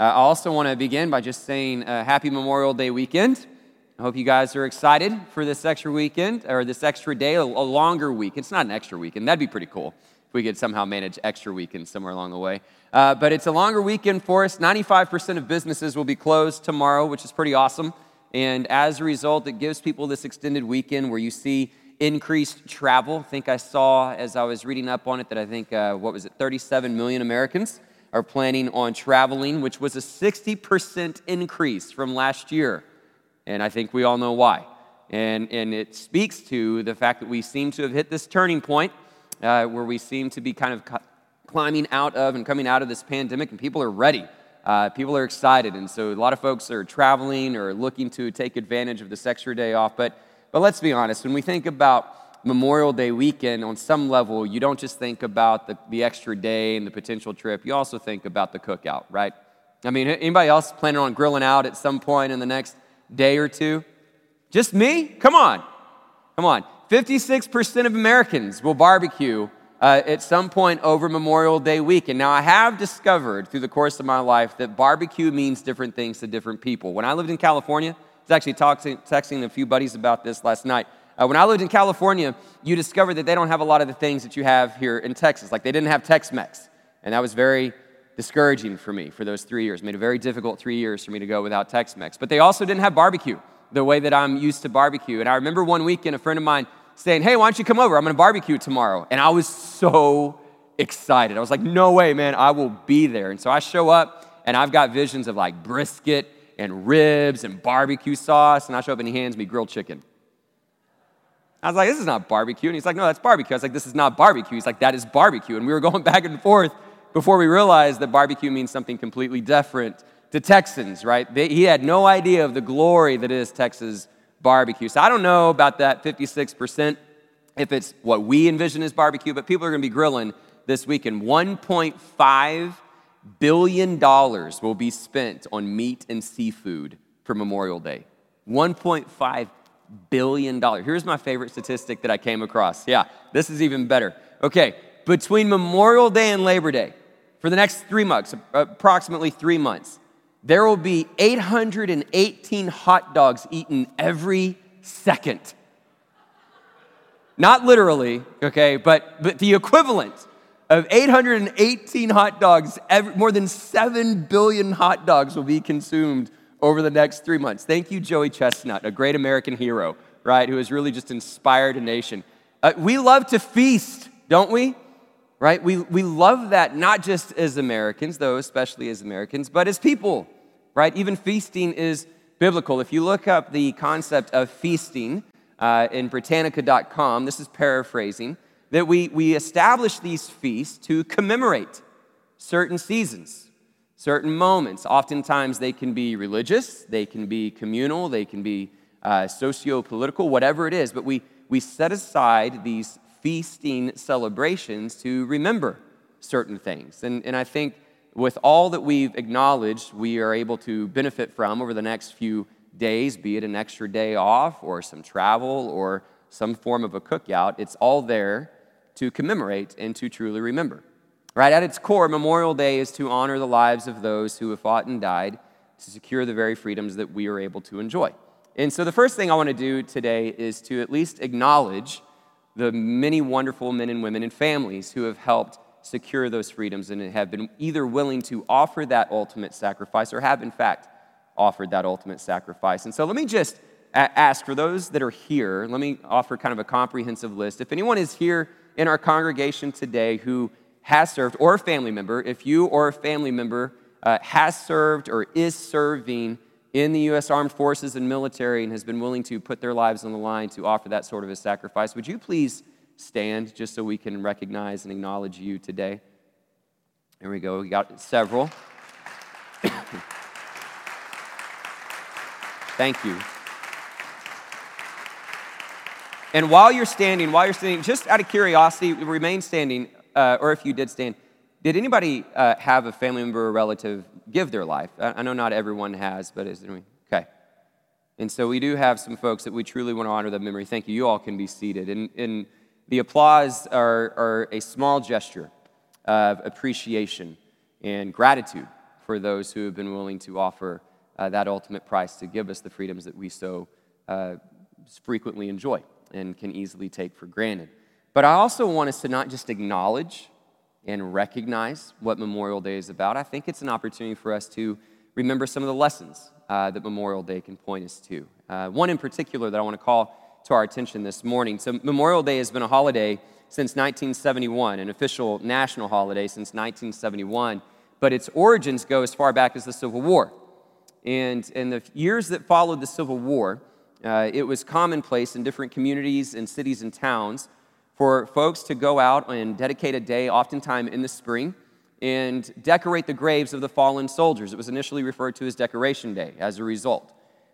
Uh, I also want to begin by just saying uh, Happy Memorial Day weekend. I hope you guys are excited for this extra weekend or this extra day, a, a longer week. It's not an extra weekend. That'd be pretty cool if we could somehow manage extra weekends somewhere along the way. Uh, but it's a longer weekend for us. 95% of businesses will be closed tomorrow, which is pretty awesome. And as a result, it gives people this extended weekend where you see increased travel. I think I saw as I was reading up on it that I think, uh, what was it, 37 million Americans are planning on traveling, which was a 60% increase from last year. And I think we all know why. And, and it speaks to the fact that we seem to have hit this turning point uh, where we seem to be kind of climbing out of and coming out of this pandemic, and people are ready. Uh, people are excited. And so a lot of folks are traveling or looking to take advantage of this extra day off. But, but let's be honest, when we think about Memorial Day weekend, on some level, you don't just think about the, the extra day and the potential trip, you also think about the cookout, right? I mean, anybody else planning on grilling out at some point in the next day or two? Just me? Come on. Come on. 56% of Americans will barbecue uh, at some point over Memorial Day weekend. Now, I have discovered through the course of my life that barbecue means different things to different people. When I lived in California, I was actually talking, texting a few buddies about this last night. Uh, when I lived in California, you discovered that they don't have a lot of the things that you have here in Texas. Like they didn't have Tex Mex. And that was very discouraging for me for those three years. It made a very difficult three years for me to go without Tex Mex. But they also didn't have barbecue the way that I'm used to barbecue. And I remember one weekend a friend of mine saying, Hey, why don't you come over? I'm gonna barbecue tomorrow. And I was so excited. I was like, No way, man, I will be there. And so I show up and I've got visions of like brisket and ribs and barbecue sauce. And I show up and he hands me grilled chicken. I was like, this is not barbecue. And he's like, no, that's barbecue. I was like, this is not barbecue. He's like, that is barbecue. And we were going back and forth before we realized that barbecue means something completely different to Texans, right? They, he had no idea of the glory that is Texas barbecue. So I don't know about that 56%, if it's what we envision as barbecue, but people are going to be grilling this weekend. $1.5 billion will be spent on meat and seafood for Memorial Day. 1.5 billion dollars. Here's my favorite statistic that I came across. Yeah, this is even better. Okay, between Memorial Day and Labor Day, for the next three months, approximately three months, there will be 818 hot dogs eaten every second. Not literally, okay, but, but the equivalent of 818 hot dogs, every, more than 7 billion hot dogs will be consumed over the next three months. Thank you, Joey Chestnut, a great American hero, right, who has really just inspired a nation. Uh, we love to feast, don't we? Right? We, we love that not just as Americans, though, especially as Americans, but as people, right? Even feasting is biblical. If you look up the concept of feasting uh, in Britannica.com, this is paraphrasing, that we, we establish these feasts to commemorate certain seasons certain moments. Oftentimes, they can be religious, they can be communal, they can be uh, socio political, whatever it is. But we, we set aside these feasting celebrations to remember certain things. And, and I think with all that we've acknowledged, we are able to benefit from over the next few days, be it an extra day off or some travel or some form of a cookout, it's all there to commemorate and to truly remember. Right? At its core, Memorial Day is to honor the lives of those who have fought and died to secure the very freedoms that we are able to enjoy. And so, the first thing I want to do today is to at least acknowledge the many wonderful men and women and families who have helped secure those freedoms and have been either willing to offer that ultimate sacrifice or have, in fact, offered that ultimate sacrifice. And so, let me just ask for those that are here, let me offer kind of a comprehensive list. If anyone is here in our congregation today who has served, or a family member, if you or a family member uh, has served or is serving in the U.S. Armed Forces and military and has been willing to put their lives on the line to offer that sort of a sacrifice, would you please stand just so we can recognize and acknowledge you today? There we go. We got several. Thank you. And while you're standing, while you're standing, just out of curiosity, remain standing uh, or if you did stand, did anybody uh, have a family member or relative give their life? I, I know not everyone has, but is there okay? And so we do have some folks that we truly want to honor the memory. Thank you. You all can be seated. And, and the applause are, are a small gesture of appreciation and gratitude for those who have been willing to offer uh, that ultimate price to give us the freedoms that we so uh, frequently enjoy and can easily take for granted. But I also want us to not just acknowledge and recognize what Memorial Day is about. I think it's an opportunity for us to remember some of the lessons uh, that Memorial Day can point us to. Uh, one in particular that I want to call to our attention this morning. So, Memorial Day has been a holiday since 1971, an official national holiday since 1971, but its origins go as far back as the Civil War. And in the years that followed the Civil War, uh, it was commonplace in different communities and cities and towns for folks to go out and dedicate a day, oftentimes in the spring, and decorate the graves of the fallen soldiers. It was initially referred to as Decoration Day as a result.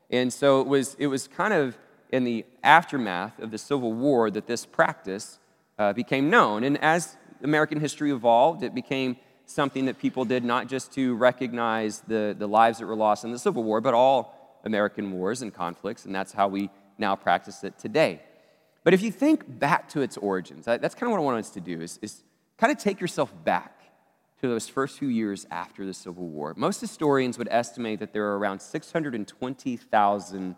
And so it was, it was kind of in the aftermath of the Civil War that this practice uh, became known. And as American history evolved, it became something that people did not just to recognize the, the lives that were lost in the Civil War, but all American wars and conflicts, and that's how we now practice it today. But if you think back to its origins, that's kind of what I want us to do, is, is kind of take yourself back to those first few years after the Civil War. Most historians would estimate that there are around 620,000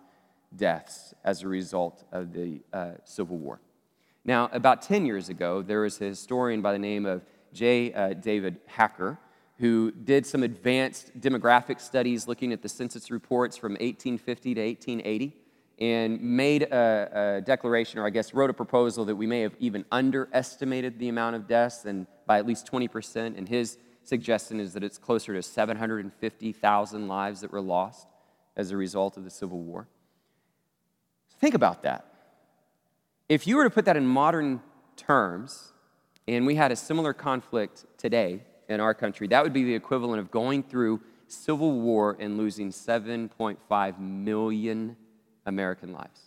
deaths as a result of the uh, Civil War. Now, about 10 years ago, there was a historian by the name of J. Uh, David Hacker who did some advanced demographic studies looking at the census reports from 1850 to 1880 and made a, a, declaration, or I guess wrote a proposal that we may have even underestimated the amount of deaths and by at least 20%. And his suggestion is that it's closer to 750,000 lives that were lost as a result of the Civil War. So think about that. If you were to put that in modern terms, and we had a similar conflict today in our country, that would be the equivalent of going through civil war and losing 7.5 million American lives.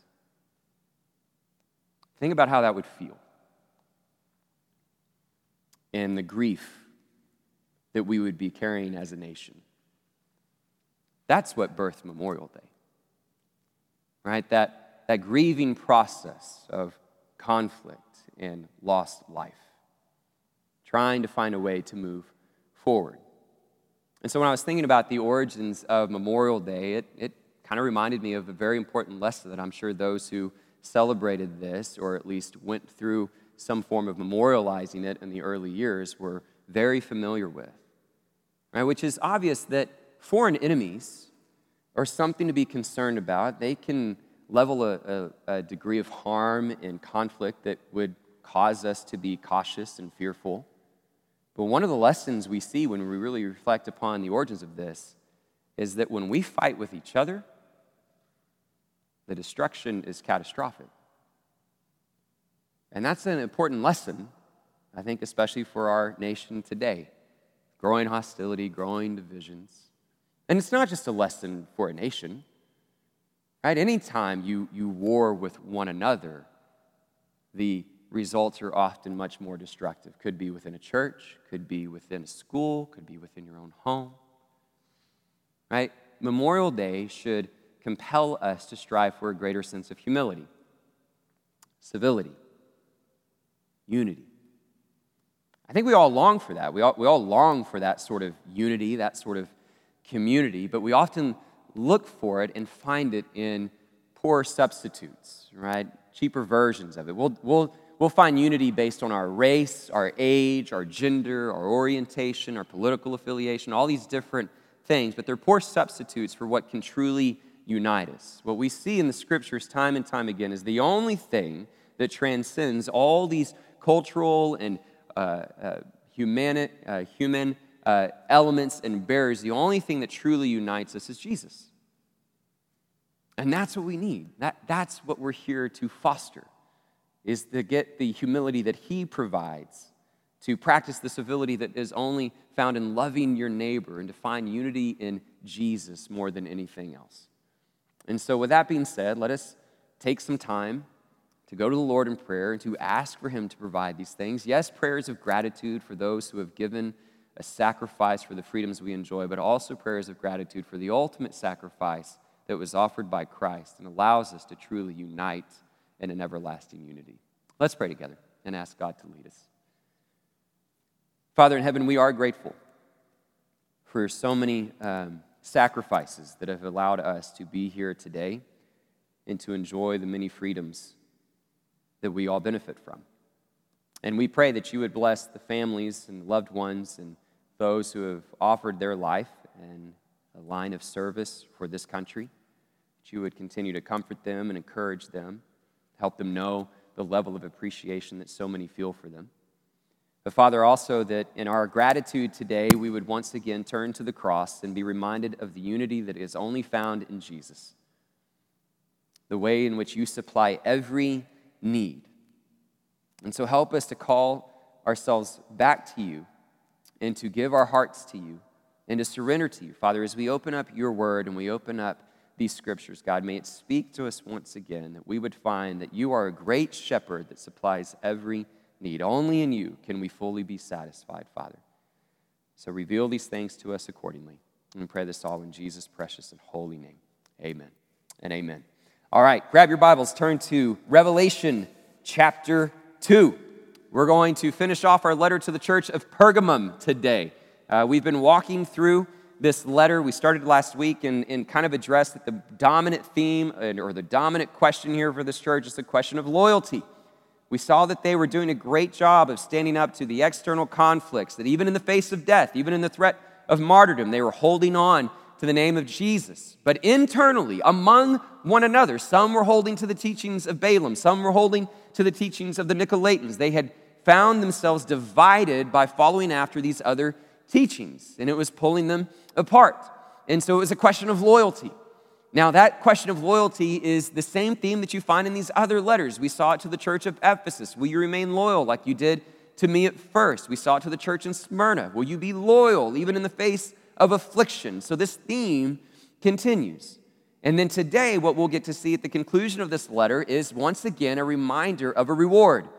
Think about how that would feel and the grief that we would be carrying as a nation. That's what birthed Memorial Day, right? That that grieving process of conflict and lost life, trying to find a way to move forward. And so when I was thinking about the origins of Memorial Day, it, it kind of reminded me of a very important lesson that I'm sure those who celebrated this, or at least went through some form of memorializing it in the early years, were very familiar with. Right? Which is obvious that foreign enemies are something to be concerned about. They can level a, a, a degree of harm and conflict that would cause us to be cautious and fearful. But one of the lessons we see when we really reflect upon the origins of this is that when we fight with each other, the destruction is catastrophic. And that's an important lesson, I think, especially for our nation today growing hostility, growing divisions. And it's not just a lesson for a nation, Right? Anytime you, you war with one another, the results are often much more destructive. Could be within a church, could be within a school, could be within your own home. Right? Memorial Day should compel us to strive for a greater sense of humility, civility, unity. I think we all long for that. We all, we all long for that sort of unity, that sort of community, but we often look for it and find it in poor substitutes, right? Cheaper versions of it. We'll, we'll, we'll find unity based on our race, our age, our gender, our orientation, our political affiliation, all these different things, but they're poor substitutes for what can truly unite us. What we see in the scriptures time and time again is the only thing that transcends all these cultural and uh, uh, uh, human uh, elements and barriers, the only thing that truly unites us is Jesus. And that's what we need. That, that's what we're here to foster, is to get the humility that he provides, to practice the civility that is only found in loving your neighbor, and to find unity in Jesus more than anything else. And so, with that being said, let us take some time to go to the Lord in prayer and to ask for Him to provide these things. Yes, prayers of gratitude for those who have given a sacrifice for the freedoms we enjoy, but also prayers of gratitude for the ultimate sacrifice that was offered by Christ and allows us to truly unite in an everlasting unity. Let's pray together and ask God to lead us. Father in heaven, we are grateful for so many um, sacrifices that have allowed us to be here today and to enjoy the many freedoms that we all benefit from. And we pray that you would bless the families and loved ones and those who have offered their life and a line of service for this country, that you would continue to comfort them and encourage them, help them know the level of appreciation that so many feel for them. But Father, also that in our gratitude today, we would once again turn to the cross and be reminded of the unity that is only found in Jesus, the way in which you supply every need. And so help us to call ourselves back to you and to give our hearts to you and to surrender to you. Father, as we open up your word and we open up these scriptures, God, may it speak to us once again that we would find that you are a great shepherd that supplies every need. Only in you can we fully be satisfied, Father. So reveal these things to us accordingly. And pray this all in Jesus' precious and holy name. Amen and amen. All right, grab your Bibles, turn to Revelation chapter 2. We're going to finish off our letter to the church of Pergamum today. Uh, we've been walking through this letter. We started last week and, and kind of addressed that the dominant theme and, or the dominant question here for this church is the question of loyalty. We saw that they were doing a great job of standing up to the external conflicts, that even in the face of death, even in the threat of martyrdom, they were holding on to the name of Jesus. But internally, among one another, some were holding to the teachings of Balaam, some were holding to the teachings of the Nicolaitans. They had found themselves divided by following after these other teachings, and it was pulling them apart. And so it was a question of loyalty. Now, that question of loyalty is the same theme that you find in these other letters. We saw it to the church of Ephesus. Will you remain loyal like you did to me at first? We saw it to the church in Smyrna. Will you be loyal even in the face of affliction? So this theme continues. And then today, what we'll get to see at the conclusion of this letter is once again a reminder of a reward.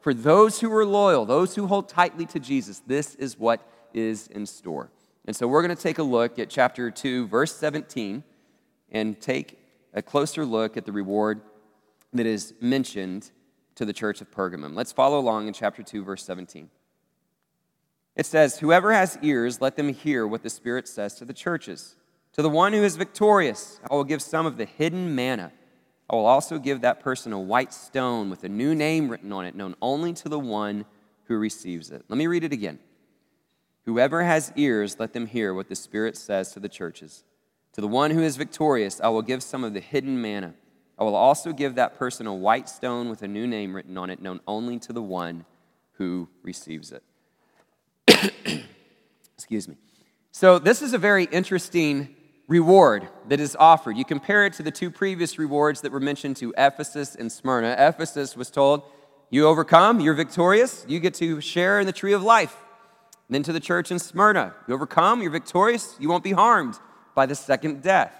For those who are loyal, those who hold tightly to Jesus, this is what is in store. And so we're going to take a look at chapter 2, verse 17, and take a closer look at the reward that is mentioned to the church of Pergamum. Let's follow along in chapter 2, verse 17. It says, Whoever has ears, let them hear what the Spirit says to the churches. To the one who is victorious, I will give some of the hidden manna. I will also give that person a white stone with a new name written on it, known only to the one who receives it. Let me read it again. Whoever has ears, let them hear what the Spirit says to the churches. To the one who is victorious, I will give some of the hidden manna. I will also give that person a white stone with a new name written on it, known only to the one who receives it. Excuse me. So, this is a very interesting reward that is offered. You compare it to the two previous rewards that were mentioned to Ephesus and Smyrna. Ephesus was told, You overcome, you're victorious, you get to share in the tree of life. And then to the church in Smyrna, you overcome, you're victorious, you won't be harmed by the second death.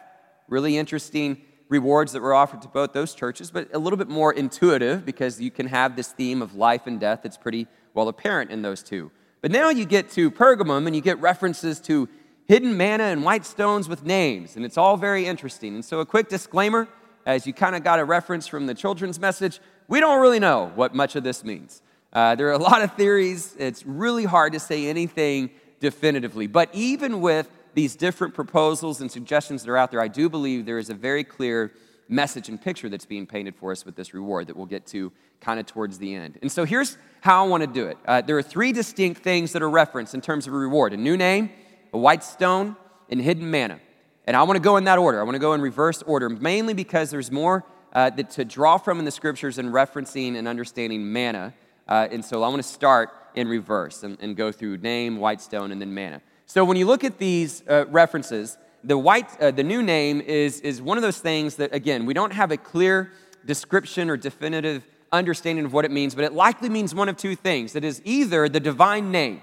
Really interesting rewards that were offered to both those churches, but a little bit more intuitive because you can have this theme of life and death that's pretty well apparent in those two. But now you get to Pergamum and you get references to hidden manna and white stones with names, and it's all very interesting. And so, a quick disclaimer as you kind of got a reference from the children's message, we don't really know what much of this means. Uh, there are a lot of theories. It's really hard to say anything definitively. But even with these different proposals and suggestions that are out there, I do believe there is a very clear message and picture that's being painted for us with this reward that we'll get to kind of towards the end. And so here's how I want to do it. Uh, there are three distinct things that are referenced in terms of a reward a new name, a white stone, and hidden manna. And I want to go in that order. I want to go in reverse order, mainly because there's more uh, that to draw from in the scriptures and referencing and understanding manna uh, and so I want to start in reverse and, and, go through name, white stone, and then manna. So when you look at these uh, references, the white, uh, the new name is, is one of those things that, again, we don't have a clear description or definitive understanding of what it means, but it likely means one of two things. It is either the divine name,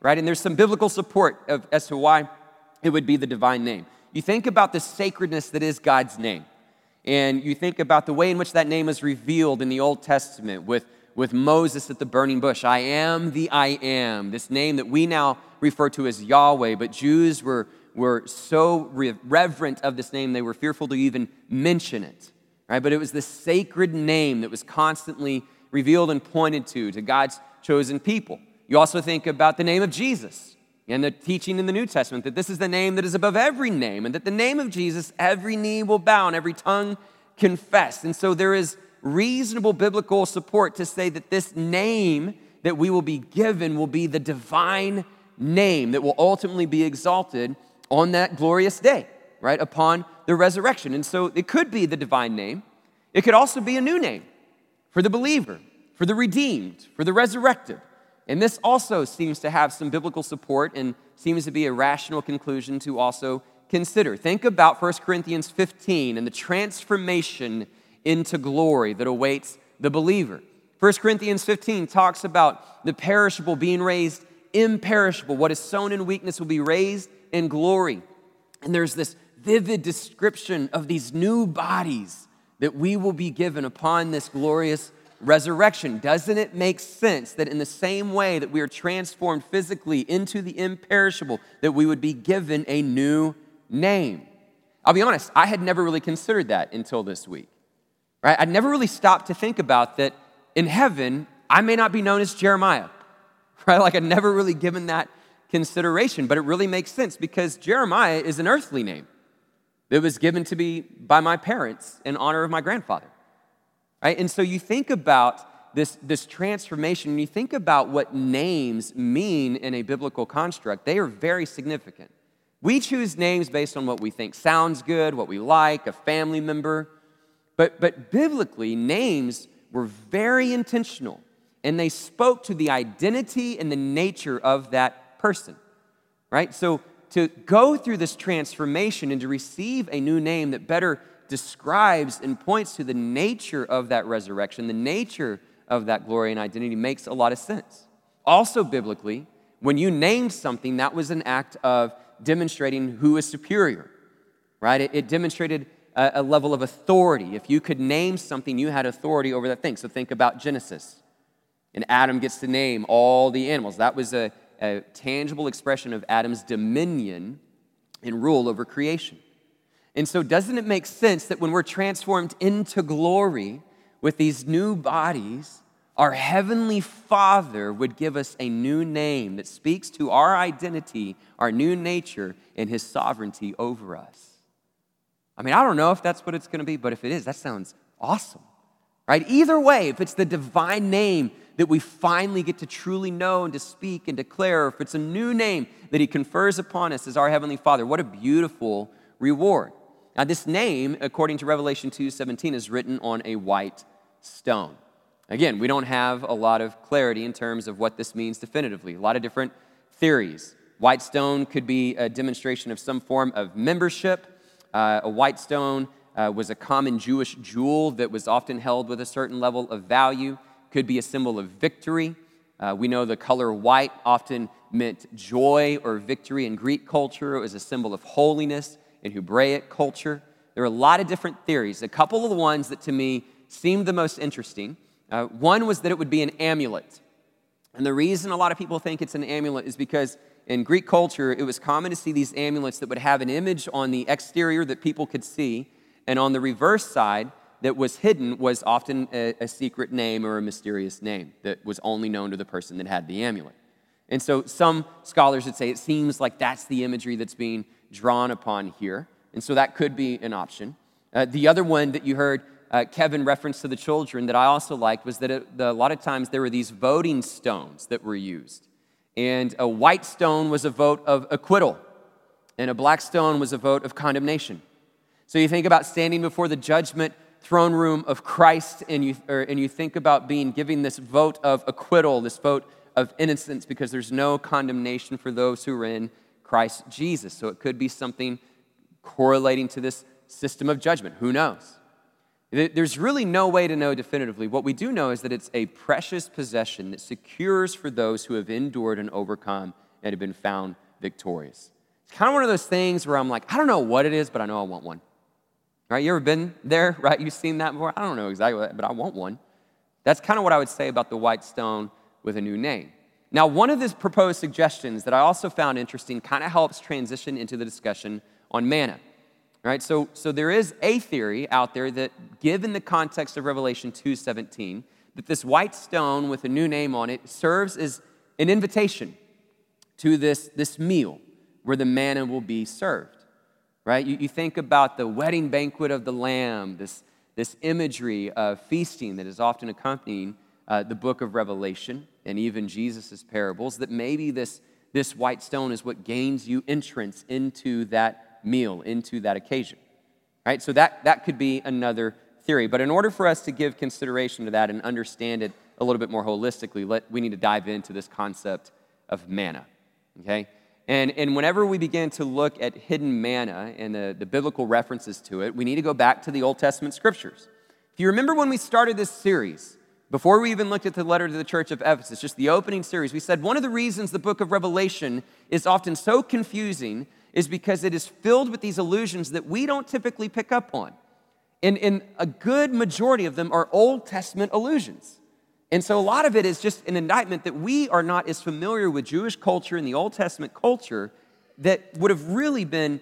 right? And there's some biblical support of, as to why it would be the divine name. You think about the sacredness that is God's name, and you think about the way in which that name is revealed in the Old Testament with with Moses at the burning bush. I am the I am, this name that we now refer to as Yahweh, but Jews were, were so reverent of this name, they were fearful to even mention it. Right? But it was the sacred name that was constantly revealed and pointed to, to God's chosen people. You also think about the name of Jesus. and the teaching in the New Testament that this is the name that is above every name, and that the name of Jesus, every knee will bow and every tongue confess. And so there is reasonable biblical support to say that this name that we will be given will be the divine name that will ultimately be exalted on that glorious day, right? Upon the resurrection. And so it could be the divine name. It could also be a new name for the believer, for the redeemed, for the resurrected. And this also seems to have some biblical support and seems to be a rational conclusion to also consider. Think about 1 Corinthians 15 and the transformation into glory that awaits the believer. 1 Corinthians 15 talks about the perishable being raised imperishable. What is sown in weakness will be raised in glory. And there's this vivid description of these new bodies that we will be given upon this glorious resurrection. Doesn't it make sense that in the same way that we are transformed physically into the imperishable, that we would be given a new name? I'll be honest, I had never really considered that until this week. Right? I'd never really stopped to think about that in heaven, I may not be known as Jeremiah. Right? Like I'd never really given that consideration, but it really makes sense because Jeremiah is an earthly name. It was given to me by my parents in honor of my grandfather. Right? And so you think about this, this transformation, and you think about what names mean in a biblical construct, they are very significant. We choose names based on what we think sounds good, what we like, a family member. But, but biblically, names were very intentional, and they spoke to the identity and the nature of that person, right? So to go through this transformation and to receive a new name that better describes and points to the nature of that resurrection, the nature of that glory and identity makes a lot of sense. Also, biblically, when you named something, that was an act of demonstrating who is superior, right? It, it demonstrated a, a, level of authority. If you could name something, you had authority over that thing. So think about Genesis. And Adam gets to name all the animals. That was a, a tangible expression of Adam's dominion and rule over creation. And so, doesn't it make sense that when we're transformed into glory with these new bodies, our Heavenly Father would give us a new name that speaks to our identity, our new nature, and His sovereignty over us? I mean, I don't know if that's what it's going to be, but if it is, that sounds awesome, right? Either way, if it's the divine name that we finally get to truly know and to speak and declare, if it's a new name that He confers upon us as our Heavenly Father, what a beautiful reward. Now, this name, according to Revelation 2:17, is written on a white stone. Again, we don't have a lot of clarity in terms of what this means definitively. A lot of different theories. White stone could be a demonstration of some form of membership. Uh, a white stone uh, was a common Jewish jewel that was often held with a certain level of value. Could be a symbol of victory. Uh, we know the color white often meant joy or victory in Greek culture. It was a symbol of holiness in Hebraic culture. There are a lot of different theories. A couple of the ones that to me seemed the most interesting. Uh, one was that it would be an amulet. And the reason a lot of people think it's an amulet is because in Greek culture, it was common to see these amulets that would have an image on the exterior that people could see, and on the reverse side, that was hidden was often a, a, secret name or a mysterious name that was only known to the person that had the amulet. And so some scholars would say it seems like that's the imagery that's being drawn upon here. And so that could be an option. Uh, the other one that you heard uh, Kevin reference to the children that I also liked was that it, the, a lot of times there were these voting stones that were used. And a white stone was a vote of acquittal, and a black stone was a vote of condemnation. So you think about standing before the judgment throne room of Christ, and you, or, and you think about being giving this vote of acquittal, this vote of innocence, because there's no condemnation for those who are in Christ Jesus. So it could be something correlating to this system of judgment. Who knows? There's really no way to know definitively. What we do know is that it's a precious possession that secures for those who have endured and overcome and have been found victorious. It's kind of one of those things where I'm like, I don't know what it is, but I know I want one. Right? You ever been there? Right? You've seen that before? I don't know exactly but I want one. That's kind of what I would say about the white stone with a new name. Now, one of the proposed suggestions that I also found interesting kind of helps transition into the discussion on manna. Right? So, so there is a theory out there that, given the context of Revelation 2:17, that this white stone with a new name on it serves as an invitation to this, this meal where the manna will be served, right? You, you think about the wedding banquet of the Lamb, this, this imagery of feasting that is often accompanying uh, the book of Revelation and even Jesus' parables, that maybe this, this white stone is what gains you entrance into that meal, into that occasion. Right? So that, that could be another theory. But in order for us to give consideration to that and understand it a little bit more holistically, let, we need to dive into this concept of manna. Okay? And, and whenever we begin to look at hidden manna and the, the biblical references to it, we need to go back to the Old Testament scriptures. If you remember when we started this series, before we even looked at the letter to the church of Ephesus, just the opening series, we said one of the reasons the book of Revelation is often so confusing is because it is filled with these illusions that we don't typically pick up on. And, and a good majority of them are Old Testament illusions. And so a lot of it is just an indictment that we are not as familiar with Jewish culture and the Old Testament culture that would have really been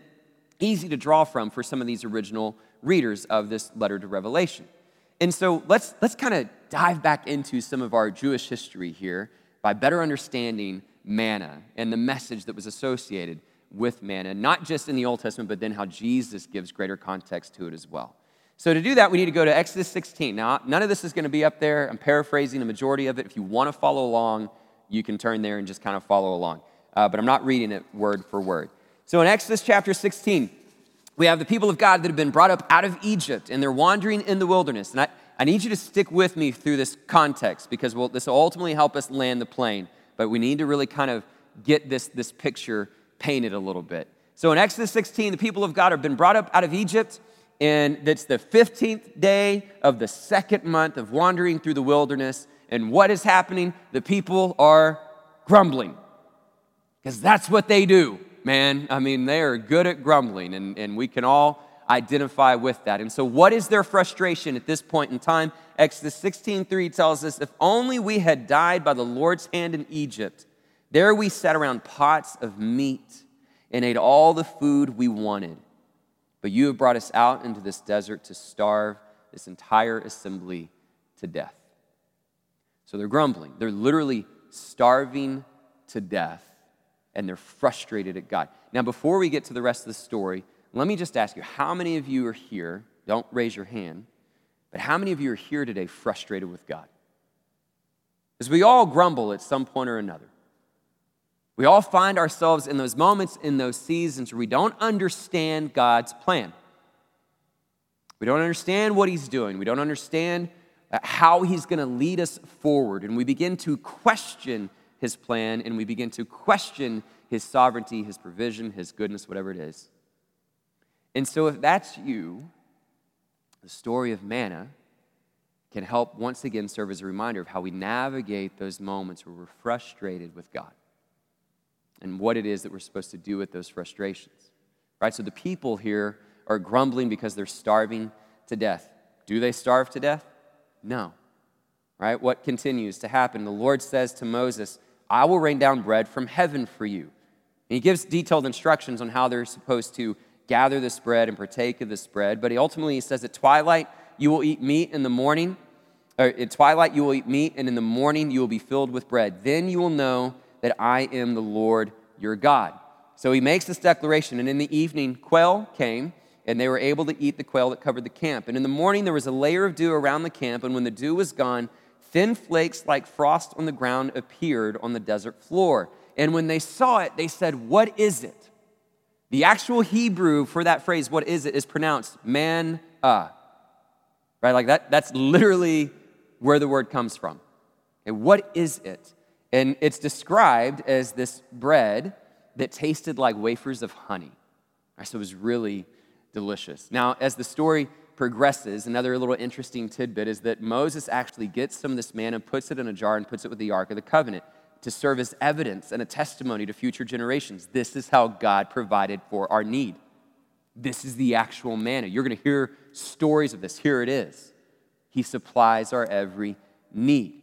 easy to draw from for some of these original readers of this letter to Revelation. And so let's, let's kind of dive back into some of our Jewish history here by better understanding manna and the message that was associated with manna, not just in the Old Testament, but then how Jesus gives greater context to it as well. So, to do that, we need to go to Exodus 16. Now, none of this is going to be up there. I'm paraphrasing the majority of it. If you want to follow along, you can turn there and just kind of follow along. Uh, but I'm not reading it word for word. So, in Exodus chapter 16, we have the people of God that have been brought up out of Egypt and they're wandering in the wilderness. And I, I need you to stick with me through this context because we'll, this will ultimately help us land the plane. But we need to really kind of get this, this picture painted a little bit. So, in Exodus 16, the people of God have been brought up out of Egypt and it's the 15th day of the second month of wandering through the wilderness. And what is happening? The people are grumbling. Because that's what they do, man. I mean, they are good at grumbling, and, and we can all identify with that. And so, what is their frustration at this point in time? Exodus 16 3 tells us, If only we had died by the Lord's hand in Egypt, there we sat around pots of meat and ate all the food we wanted. But you have brought us out into this desert to starve this entire assembly to death. So they're grumbling. They're literally starving to death, and they're frustrated at God. Now, before we get to the rest of the story, let me just ask you how many of you are here? Don't raise your hand, but how many of you are here today frustrated with God? Because we all grumble at some point or another. We all find ourselves in those moments, in those seasons where we don't understand God's plan. We don't understand what He's doing. We don't understand uh, how He's going to lead us forward. And we begin to question His plan and we begin to question His sovereignty, His provision, His goodness, whatever it is. And so, if that's you, the story of manna can help once again serve as a reminder of how we navigate those moments where we're frustrated with God and what it is that we're supposed to do with those frustrations. Right? So the people here are grumbling because they're starving to death. Do they starve to death? No. Right? What continues to happen? The Lord says to Moses, I will rain down bread from heaven for you. And he gives detailed instructions on how they're supposed to gather this bread and partake of this bread. But he ultimately he says, At twilight, you will eat meat in the morning. Or at twilight, you will eat meat, and in the morning, you will be filled with bread. Then you will know that I am the Lord your God. So he makes this declaration, and in the evening, quail came, and they were able to eat the quail that covered the camp. And in the morning, there was a layer of dew around the camp, and when the dew was gone, thin flakes like frost on the ground appeared on the desert floor. And when they saw it, they said, What is it? The actual Hebrew for that phrase, what is it, is pronounced man uh. Right? Like that, that's literally where the word comes from. Okay, what is it? And it's described as this bread that tasted like wafers of honey. So it was really delicious. Now, as the story progresses, another little interesting tidbit is that Moses actually gets some of this manna, puts it in a jar, and puts it with the Ark of the Covenant to serve as evidence and a testimony to future generations. This is how God provided for our need. This is the actual manna. You're going to hear stories of this. Here it is. He supplies our every need.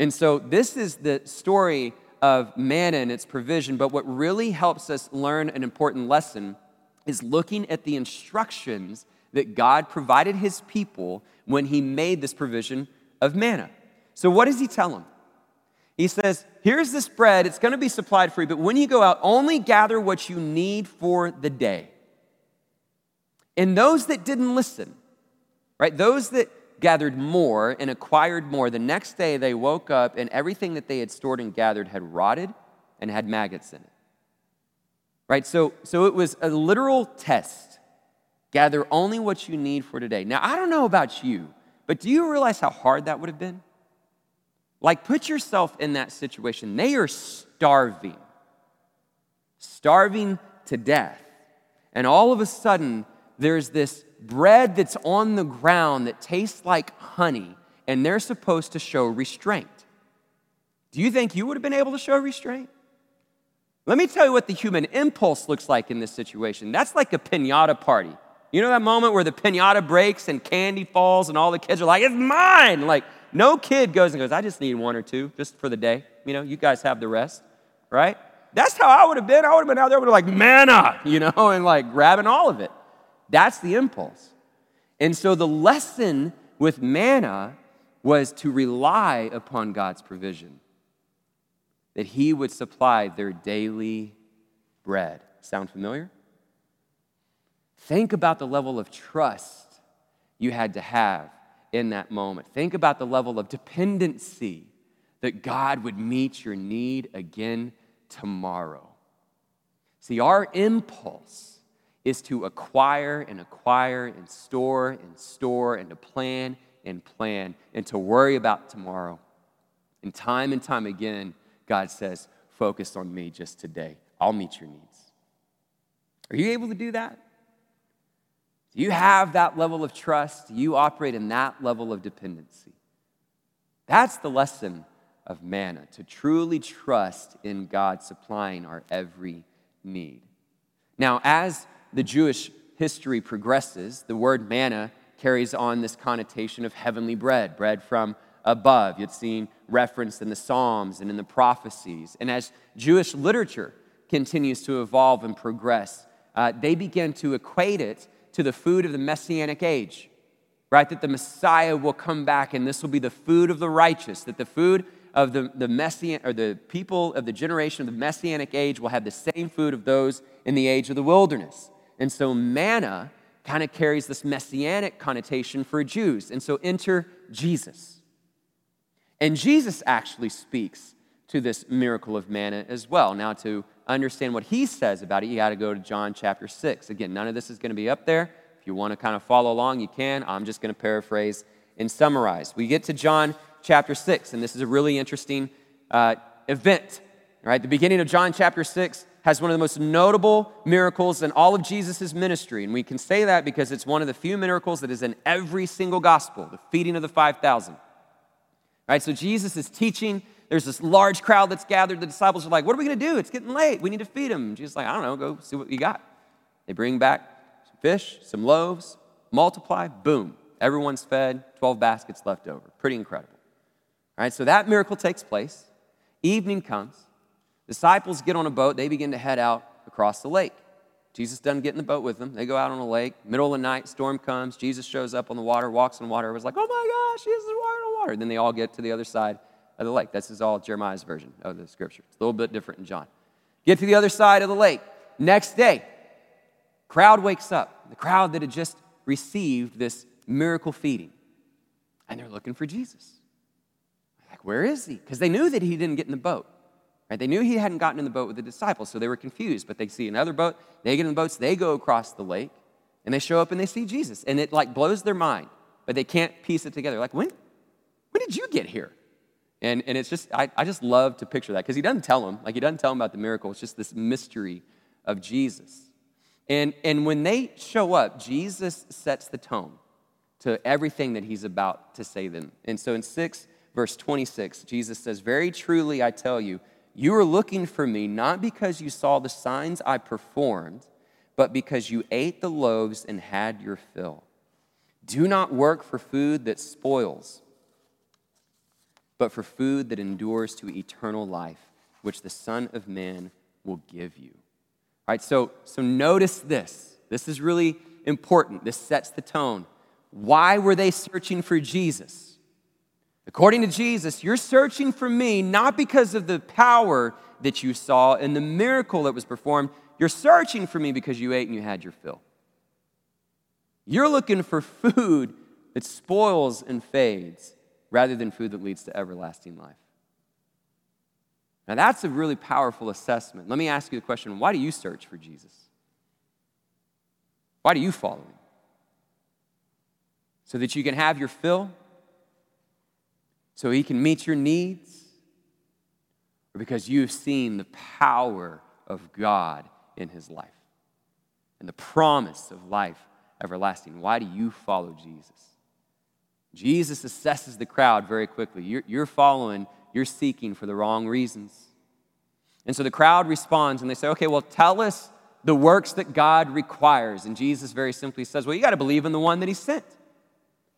And so this is the story of manna and its provision, but what really helps us learn an important lesson is looking at the instructions that God provided his people when he made this provision of manna. So, what does he tell them? He says, Here's this bread, it's going to be supplied for you, but when you go out, only gather what you need for the day. And those that didn't listen, right, those that gathered more and acquired more, the next day they woke up and everything that they had stored and gathered had rotted and had maggots in it. Right? So, so it was a literal test. Gather only what you need for today. Now, I don't know about you, but do you realize how hard that would have been? Like, put yourself in that situation. They are starving, starving to death. And all of a sudden, there's this bread that's on the ground that tastes like honey, and they're supposed to show restraint. Do you think you would have been able to show restraint? Let me tell you what the human impulse looks like in this situation. That's like a pinata party. You know that moment where the pinata breaks and candy falls and all the kids are like, it's mine. Like, no kid goes and goes, I just need one or two just for the day. You know, you guys have the rest, right? That's how I would have been. I would have been out there with like manna, you know, and like grabbing all of it. That's the impulse. And so the lesson with manna was to rely upon God's provision, that He would supply their daily bread. Sound familiar? Think about the level of trust you had to have in that moment. Think about the level of dependency that God would meet your need again tomorrow. See, our impulse is to acquire and acquire and store and store and to plan and plan and to worry about tomorrow. And time and time again, God says, focus on me just today. I'll meet your needs. Are you able to do that? Do you have that level of trust? Do you operate in that level of dependency? That's the lesson of manna, to truly trust in God supplying our every need. Now, as the Jewish history progresses, the word manna carries on this connotation of heavenly bread, bread from above. You'd seen referenced in the Psalms and in the prophecies. And as Jewish literature continues to evolve and progress, uh, they begin to equate it to the food of the messianic age, right? That the Messiah will come back and this will be the food of the righteous, that the food of the, the messian or the people of the generation of the messianic age will have the same food of those in the age of the wilderness. And so manna kind of carries this messianic connotation for Jews. And so enter Jesus. And Jesus actually speaks to this miracle of manna as well. Now, to understand what he says about it, you got to go to John chapter 6. Again, none of this is going to be up there. If you want to kind of follow along, you can. I'm just going to paraphrase and summarize. We get to John chapter 6, and this is a really interesting uh, event. Right, the beginning of John chapter 6 has one of the most notable miracles in all of Jesus' ministry. And we can say that because it's one of the few miracles that is in every single gospel the feeding of the 5,000. Right, so Jesus is teaching. There's this large crowd that's gathered. The disciples are like, What are we going to do? It's getting late. We need to feed them. Jesus is like, I don't know. Go see what you got. They bring back some fish, some loaves, multiply, boom. Everyone's fed, 12 baskets left over. Pretty incredible. All right, so that miracle takes place. Evening comes. Disciples get on a boat, they begin to head out across the lake. Jesus doesn't get in the boat with them. They go out on the lake. Middle of the night, storm comes. Jesus shows up on the water, walks on water. Everyone's like, oh my gosh, Jesus is walking on water. Then they all get to the other side of the lake. This is all Jeremiah's version of the scripture. It's a little bit different in John. Get to the other side of the lake. Next day, crowd wakes up. The crowd that had just received this miracle feeding. And they're looking for Jesus. Like, where is he? Because they knew that he didn't get in the boat. Right? They knew he hadn't gotten in the boat with the disciples, so they were confused. But they see another boat, they get in the boats, they go across the lake, and they show up and they see Jesus. And it like blows their mind, but they can't piece it together. Like, when, when did you get here? And, and it's just, I, I just love to picture that because he doesn't tell them. Like, he doesn't tell them about the miracle. It's just this mystery of Jesus. And, and when they show up, Jesus sets the tone to everything that he's about to say them. And so in 6, verse 26, Jesus says, Very truly I tell you, you are looking for me not because you saw the signs I performed, but because you ate the loaves and had your fill. Do not work for food that spoils, but for food that endures to eternal life, which the Son of Man will give you. All right, so, so notice this. This is really important. This sets the tone. Why were they searching for Jesus? According to Jesus, you're searching for me not because of the power that you saw and the miracle that was performed. You're searching for me because you ate and you had your fill. You're looking for food that spoils and fades rather than food that leads to everlasting life. Now, that's a really powerful assessment. Let me ask you the question why do you search for Jesus? Why do you follow him? So that you can have your fill? So he can meet your needs? Or because you've seen the power of God in his life and the promise of life everlasting? Why do you follow Jesus? Jesus assesses the crowd very quickly. You're, you're following, you're seeking for the wrong reasons. And so the crowd responds and they say, okay, well, tell us the works that God requires. And Jesus very simply says, well, you got to believe in the one that he sent.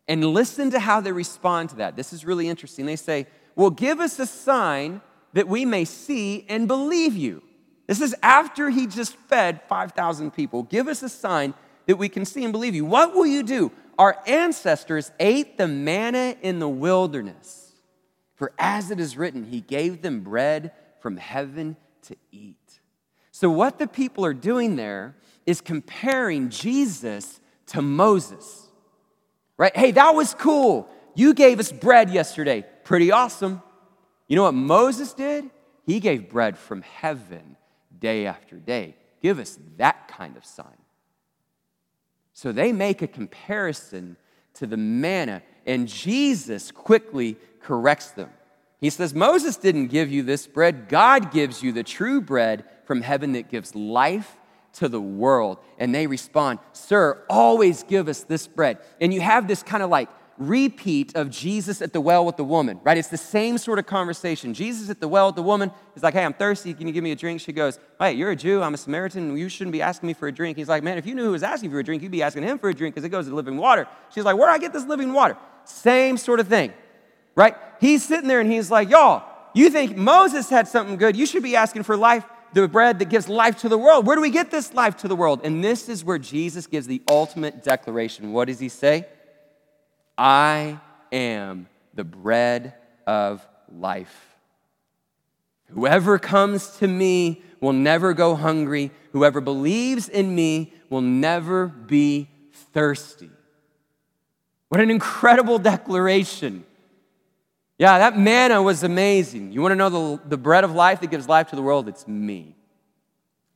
And listen to how they respond to that. This is really interesting. They say, well, give us a sign that we may see and believe you. This is after he just fed 5,000 people. Give us a sign that we can see and believe you. What will you do? Our ancestors ate the manna in the wilderness. For as it is written, he gave them bread from heaven to eat. So, what the people are doing there is comparing Jesus to Moses. Right? Hey, that was cool. You gave us bread yesterday. Pretty awesome. You know what Moses did? He gave bread from heaven day after day. Give us that kind of sign. So they make a comparison to the manna, and Jesus quickly corrects them. He says, Moses didn't give you this bread, God gives you the true bread from heaven that gives life to the world. And they respond, Sir, always give us this bread. And you have this kind of like repeat of Jesus at the well with the woman, right? It's the same sort of conversation. Jesus at the well with the woman is like, hey, I'm thirsty. Can you give me a drink? She goes, hey, you're a Jew. I'm a Samaritan. You shouldn't be asking me for a drink. He's like, man, if you knew who was asking for a drink, you'd be asking him for a drink because it goes to living water. She's like, where do I get this living water? Same sort of thing, right? He's sitting there and he's like, y'all, you think Moses had something good. You should be asking for life, the bread that gives life to the world. Where do we get this life to the world? And this is where Jesus gives the ultimate declaration. What does he say? I am the bread of life. Whoever comes to me will never go hungry. Whoever believes in me will never be thirsty. What an incredible declaration. Yeah, that manna was amazing. You want to know the, the bread of life that gives life to the world? It's me.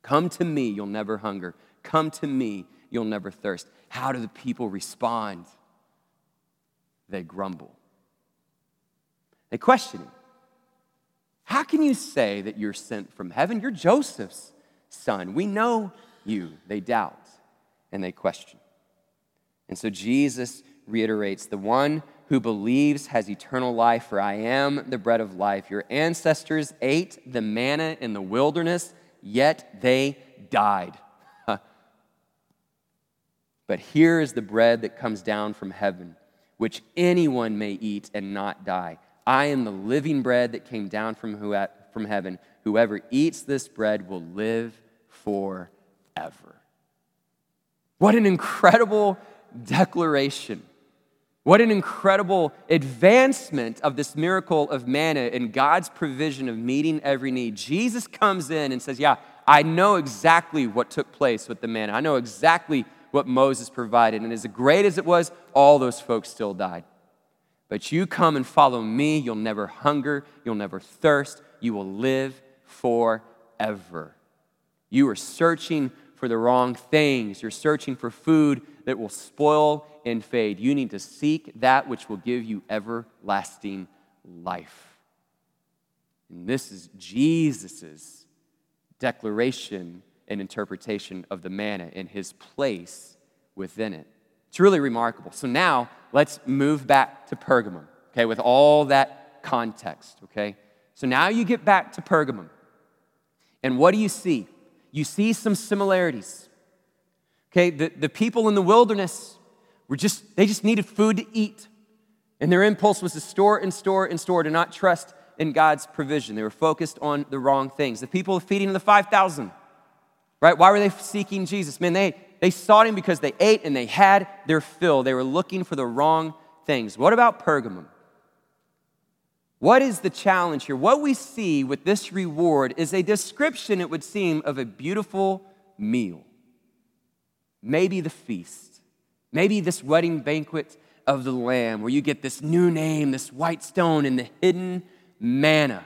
Come to me, you'll never hunger. Come to me, you'll never thirst. How do the people respond? they grumble. They question him. How can you say that you're sent from heaven? You're Joseph's son. We know you. They doubt and they question. And so Jesus reiterates the one who believes has eternal life, for I am the bread of life. Your ancestors ate the manna in the wilderness, yet they died. but here is the bread that comes down from heaven which anyone may eat and not die. I am the living bread that came down from, who, from heaven. Whoever eats this bread will live forever. What an incredible declaration. What an incredible advancement of this miracle of manna and God's provision of meeting every need. Jesus comes in and says, Yeah, I know exactly what took place with the manna. I know exactly what Moses provided. And as great as it was, all those folks still died. But you come and follow me, you'll never hunger, you'll never thirst, you will live forever. You are searching for the wrong things. You're searching for food that will spoil and fade. You need to seek that which will give you everlasting life. And this is Jesus' declaration and interpretation of the manna and his place within it. It's really remarkable. So now let's move back to Pergamum, okay, with all that context, okay? So now you get back to Pergamum. And what do you see? You see some similarities. Okay, the, the people in the wilderness were just, they just needed food to eat. And their impulse was to store and store and store, to not trust in God's provision. They were focused on the wrong things. The people feeding the 5,000, right? Why were they seeking Jesus? Man, they, they sought him because they ate and they had their fill. They were looking for the wrong things. What about Pergamum? What is the challenge here? What we see with this reward is a description, it would seem, of a beautiful meal. Maybe the feast, maybe this wedding banquet of the Lamb, where you get this new name, this white stone, and the hidden manna.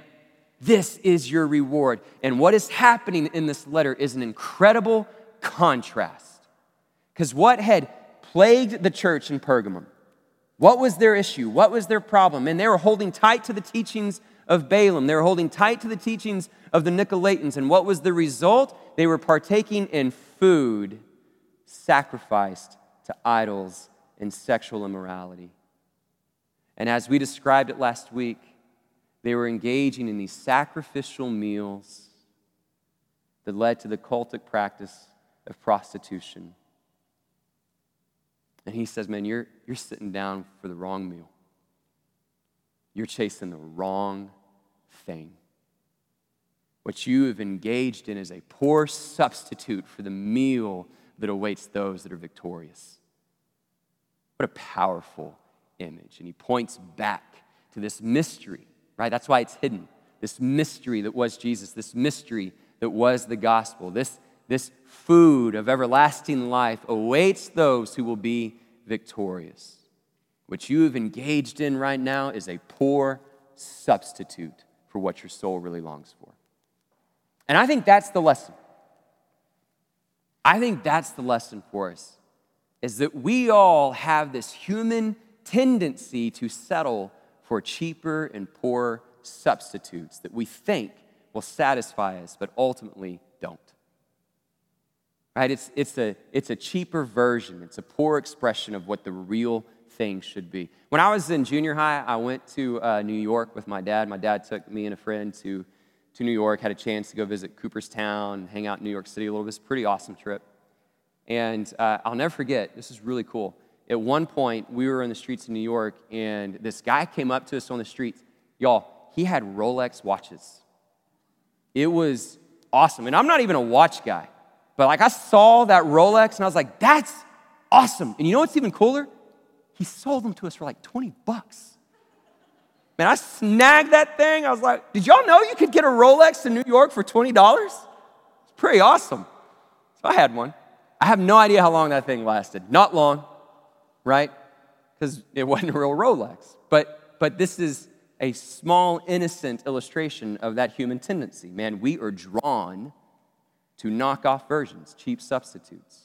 This is your reward. And what is happening in this letter is an incredible contrast. Because what had plagued the church in Pergamum? What was their issue? What was their problem? And they were holding tight to the teachings of Balaam. They were holding tight to the teachings of the Nicolaitans. And what was the result? They were partaking in food sacrificed to idols and sexual immorality. And as we described it last week, they were engaging in these sacrificial meals that led to the cultic practice of prostitution. And he says, Man, you're, you're sitting down for the wrong meal. You're chasing the wrong thing. What you have engaged in is a poor substitute for the meal that awaits those that are victorious. What a powerful image. And he points back to this mystery, right? That's why it's hidden. This mystery that was Jesus, this mystery that was the gospel, this, this food of everlasting life awaits those who will be victorious. What you have engaged in right now is a poor substitute for what your soul really longs for. And I think that's the lesson. I think that's the lesson for us is that we all have this human tendency to settle for cheaper and poorer substitutes that we think will satisfy us, but ultimately don't right? It's, it's, a, it's a cheaper version, it's a poor expression of what the real thing should be. When I was in junior high, I went to uh, New York with my dad. My dad took me and a friend to, to New York, had a chance to go visit Cooperstown, hang out in New York City a little bit. It's a pretty awesome trip. And uh, I'll never forget, this is really cool. At one point, we were in the streets of New York, and this guy came up to us on the streets. Y'all, he had Rolex watches. It was awesome. And I'm not even a watch guy. But like I saw that Rolex and I was like, that's awesome. And you know what's even cooler? He sold them to us for like 20 bucks. Man, I snagged that thing. I was like, did y'all know you could get a Rolex in New York for $20? It's pretty awesome. So I had one. I have no idea how long that thing lasted. Not long, right? Because it wasn't a real Rolex. But, but this is a small, innocent illustration of that human tendency. Man, we are drawn to knock off versions, cheap substitutes.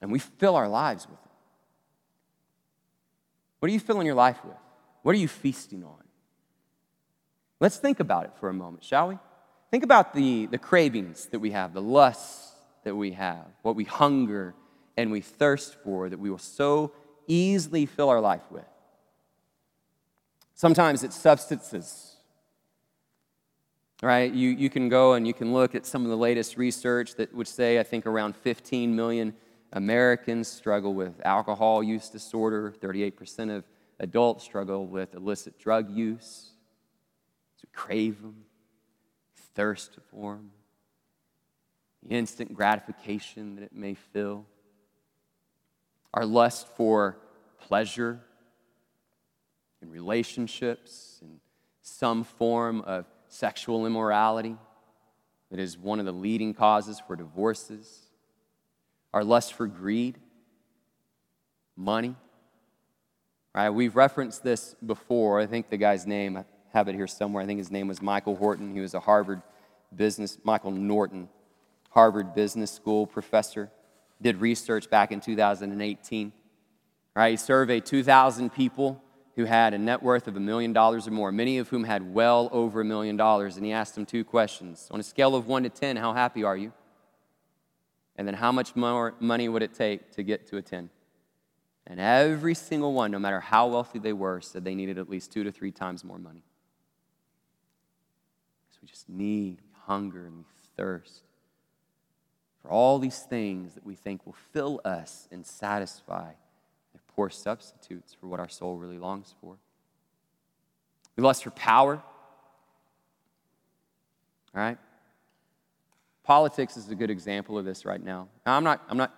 And we fill our lives with them. What are you filling your life with? What are you feasting on? Let's think about it for a moment, shall we? Think about the, the cravings that we have, the lusts that we have, what we hunger and we thirst for that we will so easily fill our life with. Sometimes it's substances right? You, you can go and you can look at some of the latest research that would say, I think, around 15 million Americans struggle with alcohol use disorder, 38% of adults struggle with illicit drug use. So crave them, thirst for them, the instant gratification that it may fill, our lust for pleasure in relationships and some form of sexual immorality that is one of the leading causes for divorces, our lust for greed, money. Right? We've referenced this before. I think the guy's name, I have it here somewhere. I think his name was Michael Horton. He was a Harvard business, Michael Norton, Harvard Business School professor. Did research back in 2018. Right? He surveyed 2,000 people who had a net worth of a million dollars or more, many of whom had well over a million dollars. And he asked them two questions On a scale of one to 10, how happy are you? And then how much more money would it take to get to a 10? And every single one, no matter how wealthy they were, said they needed at least two to three times more money. So we just need, we hunger, and we thirst for all these things that we think will fill us and satisfy They're poor substitutes for what our soul really longs for. We lust for power. All right? Politics is a good example of this right now. now. I'm, not, I'm not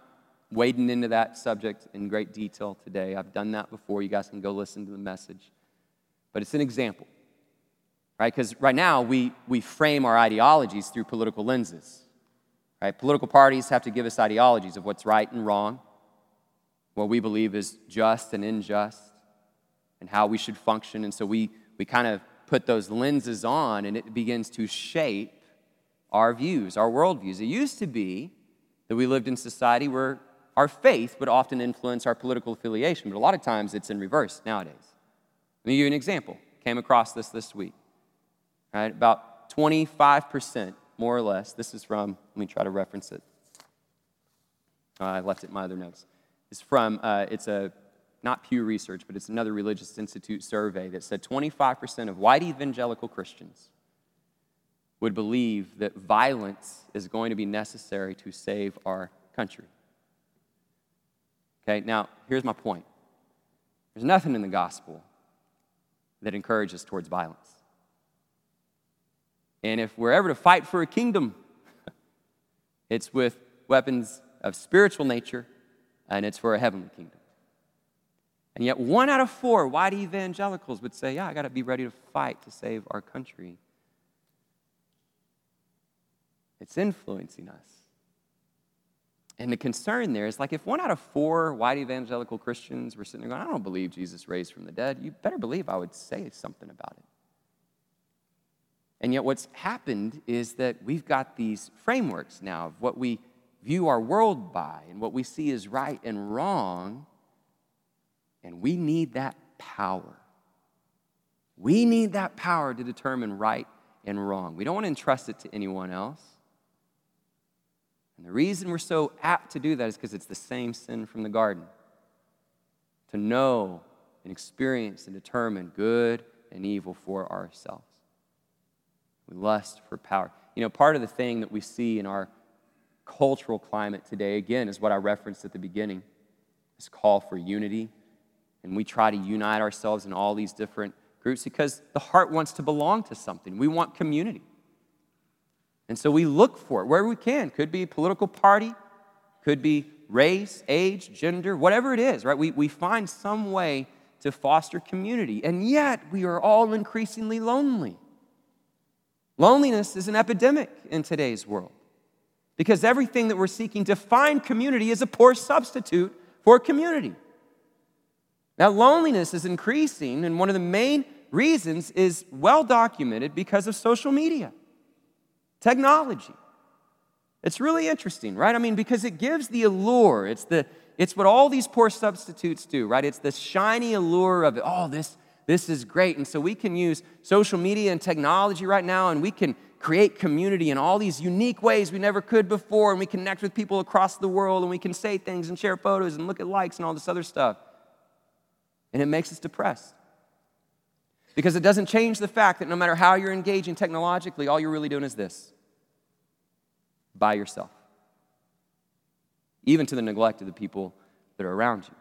wading into that subject in great detail today. I've done that before. You guys can go listen to the message. But it's an example. right? Because right now we, we frame our ideologies through political lenses, right? Political parties have to give us ideologies of what's right and wrong, what we believe is just and unjust, and how we should function. And so we, we kind of put those lenses on, and it begins to shape our views, our worldviews. It used to be that we lived in society where our faith would often influence our political affiliation, but a lot of times it's in reverse nowadays. Let me give you an example. Came across this this week. About 25%, more or less. This is from, let me try to reference it. Uh, I left it in my other notes. It's from, uh, it's a, not Pew Research, but it's another religious institute survey that said 25% of white evangelical Christians would believe that violence is going to be necessary to save our country. Okay, now here's my point there's nothing in the gospel that encourages towards violence. And if we're ever to fight for a kingdom, it's with weapons of spiritual nature and it's for a heavenly kingdom. And yet, one out of four white evangelicals would say, Yeah, I got to be ready to fight to save our country. It's influencing us. And the concern there is like if one out of four white evangelical Christians were sitting there going, I don't believe Jesus raised from the dead, you better believe I would say something about it. And yet, what's happened is that we've got these frameworks now of what we view our world by and what we see as right and wrong, and we need that power. We need that power to determine right and wrong. We don't want to entrust it to anyone else. And the reason we're so apt to do that is because it's the same sin from the garden to know and experience and determine good and evil for ourselves. We lust for power. You know, part of the thing that we see in our cultural climate today, again, is what I referenced at the beginning this call for unity. And we try to unite ourselves in all these different groups because the heart wants to belong to something. We want community. And so we look for it wherever we can. Could be political party, could be race, age, gender, whatever it is, right? We, we find some way to foster community. And yet we are all increasingly lonely. Loneliness is an epidemic in today's world because everything that we're seeking to find community is a poor substitute for community. Now, loneliness is increasing, and one of the main reasons is well documented because of social media technology. It's really interesting, right? I mean, because it gives the allure. It's, the, it's what all these poor substitutes do, right? It's the shiny allure of, oh, this, this is great. And so we can use social media and technology right now, and we can create community in all these unique ways we never could before. And we connect with people across the world, and we can say things and share photos and look at likes and all this other stuff. And it makes us depressed. Because it doesn't change the fact that no matter how you're engaging technologically, all you're really doing is this by yourself, even to the neglect of the people that are around you.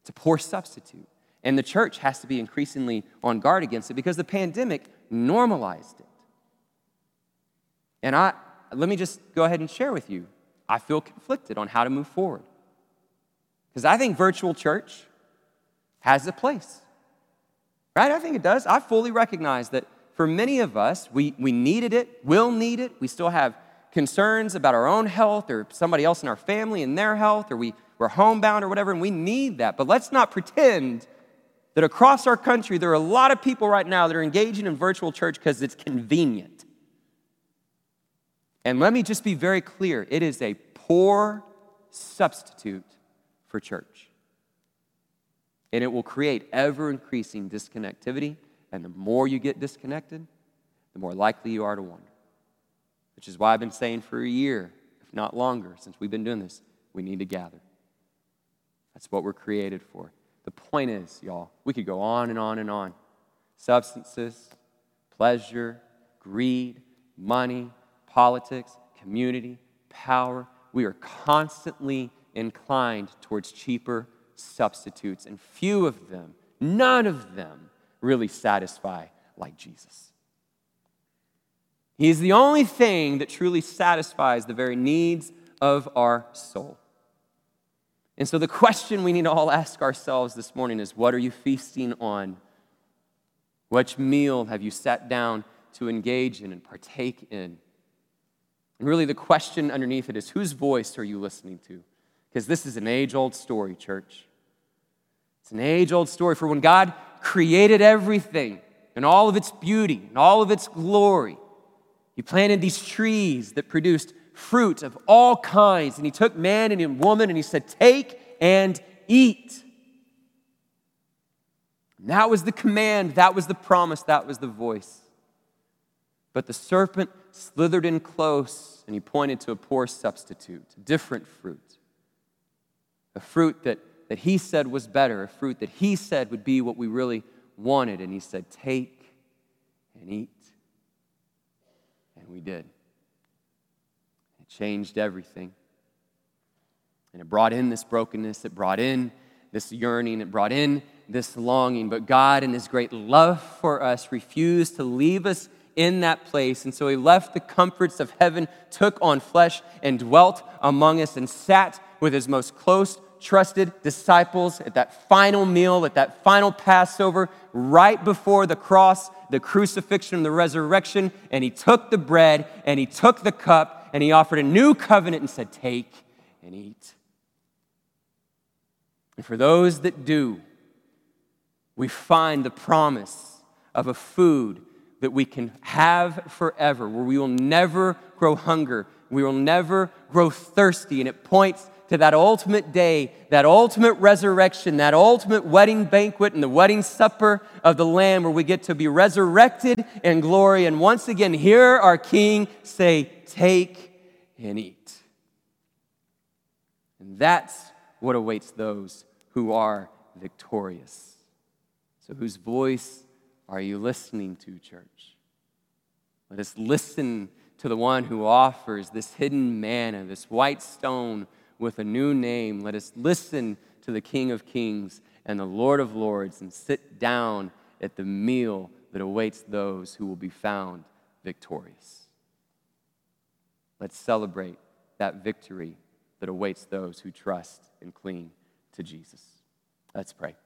It's a poor substitute. And the church has to be increasingly on guard against it because the pandemic normalized it. And I, let me just go ahead and share with you I feel conflicted on how to move forward. Because I think virtual church has a place. Right? I think it does. I fully recognize that for many of us, we, we needed it, will need it. We still have concerns about our own health or somebody else in our family and their health, or we, we're homebound or whatever, and we need that. But let's not pretend that across our country there are a lot of people right now that are engaging in virtual church because it's convenient. And let me just be very clear it is a poor substitute for church and it will create ever increasing disconnectivity. And the more you get disconnected, the more likely you are to wander. Which is why I've been saying for a year, if not longer, since we've been doing this, we need to gather. That's what we're created for. The point is, y'all, we could go on and on and on. Substances, pleasure, greed, money, politics, community, power. We are constantly inclined towards cheaper substitutes, and few of them, none of them, really satisfy like Jesus. He is the only thing that truly satisfies the very needs of our soul. And so, the question we need to all ask ourselves this morning is what are you feasting on? Which meal have you sat down to engage in and partake in? And really, the question underneath it is whose voice are you listening to? Because this is an age old story, church. It's an age old story for when God created everything and all of its beauty and all of its glory. He planted these trees that produced fruit of all kinds. And He took man and woman and He said, Take and eat. And that was the command, that was the promise, that was the voice. But the serpent slithered in close and he pointed to a poor substitute, a different fruit. A fruit that, that he said was better, a fruit that he said would be what we really wanted. And he said, Take and eat. And we did. It changed everything. And it brought in this brokenness, it brought in this yearning, it brought in this longing. But God, in His great love for us, refused to leave us in that place. And so He left the comforts of heaven, took on flesh, and dwelt among us, and sat with His most close, trusted disciples at that final meal, at that final Passover, right before the cross, the crucifixion, the resurrection. And He took the bread and He took the cup and He offered a new covenant and said, Take and eat. And for those that do, we find the promise of a food that we can have forever, where we will never grow hunger, we will never grow thirsty. And it points to that ultimate day, that ultimate resurrection, that ultimate wedding banquet and the wedding supper of the Lamb, where we get to be resurrected in glory. And once again, hear our King say, Take and eat. And that's what awaits those who are victorious. So, whose voice are you listening to, church? Let us listen to the one who offers this hidden manna, this white stone with a new name. Let us listen to the King of Kings and the Lord of Lords and sit down at the meal that awaits those who will be found victorious. Let's celebrate that victory that awaits those who trust and cling to Jesus. Let's pray.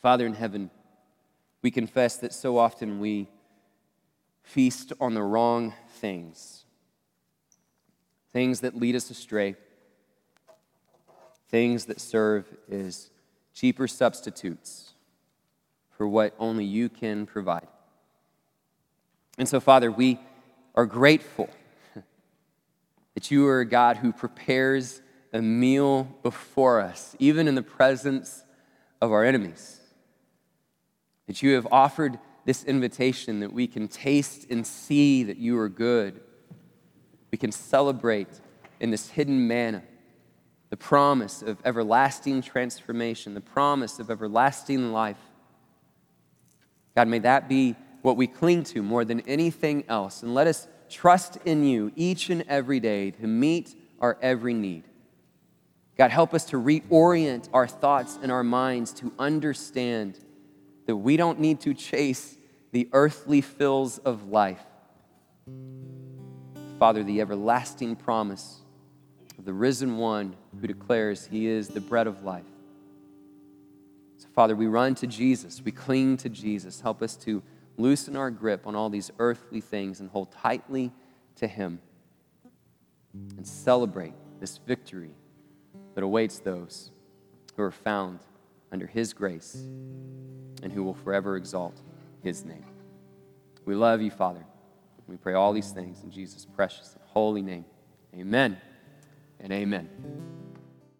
Father in heaven, we confess that so often we feast on the wrong things, things that lead us astray, things that serve as cheaper substitutes for what only you can provide. And so, Father, we are grateful that you are a God who prepares a meal before us, even in the presence of our enemies that you have offered this invitation that we can taste and see that you are good. We can celebrate in this hidden manna the promise of everlasting transformation, the promise of everlasting life. God, may that be what we cling to more than anything else. And let us trust in you each and every day to meet our every need. God, help us to reorient our thoughts and our minds to understand that we don't need to chase the earthly fills of life. Father, the everlasting promise of the risen one who declares he is the bread of life. So, Father, we run to Jesus, we cling to Jesus. Help us to loosen our grip on all these earthly things and hold tightly to him and celebrate this victory that awaits those who are found under his grace and who will forever exalt his name. We love you, Father. We pray all these things in Jesus' precious and holy name. Amen and amen.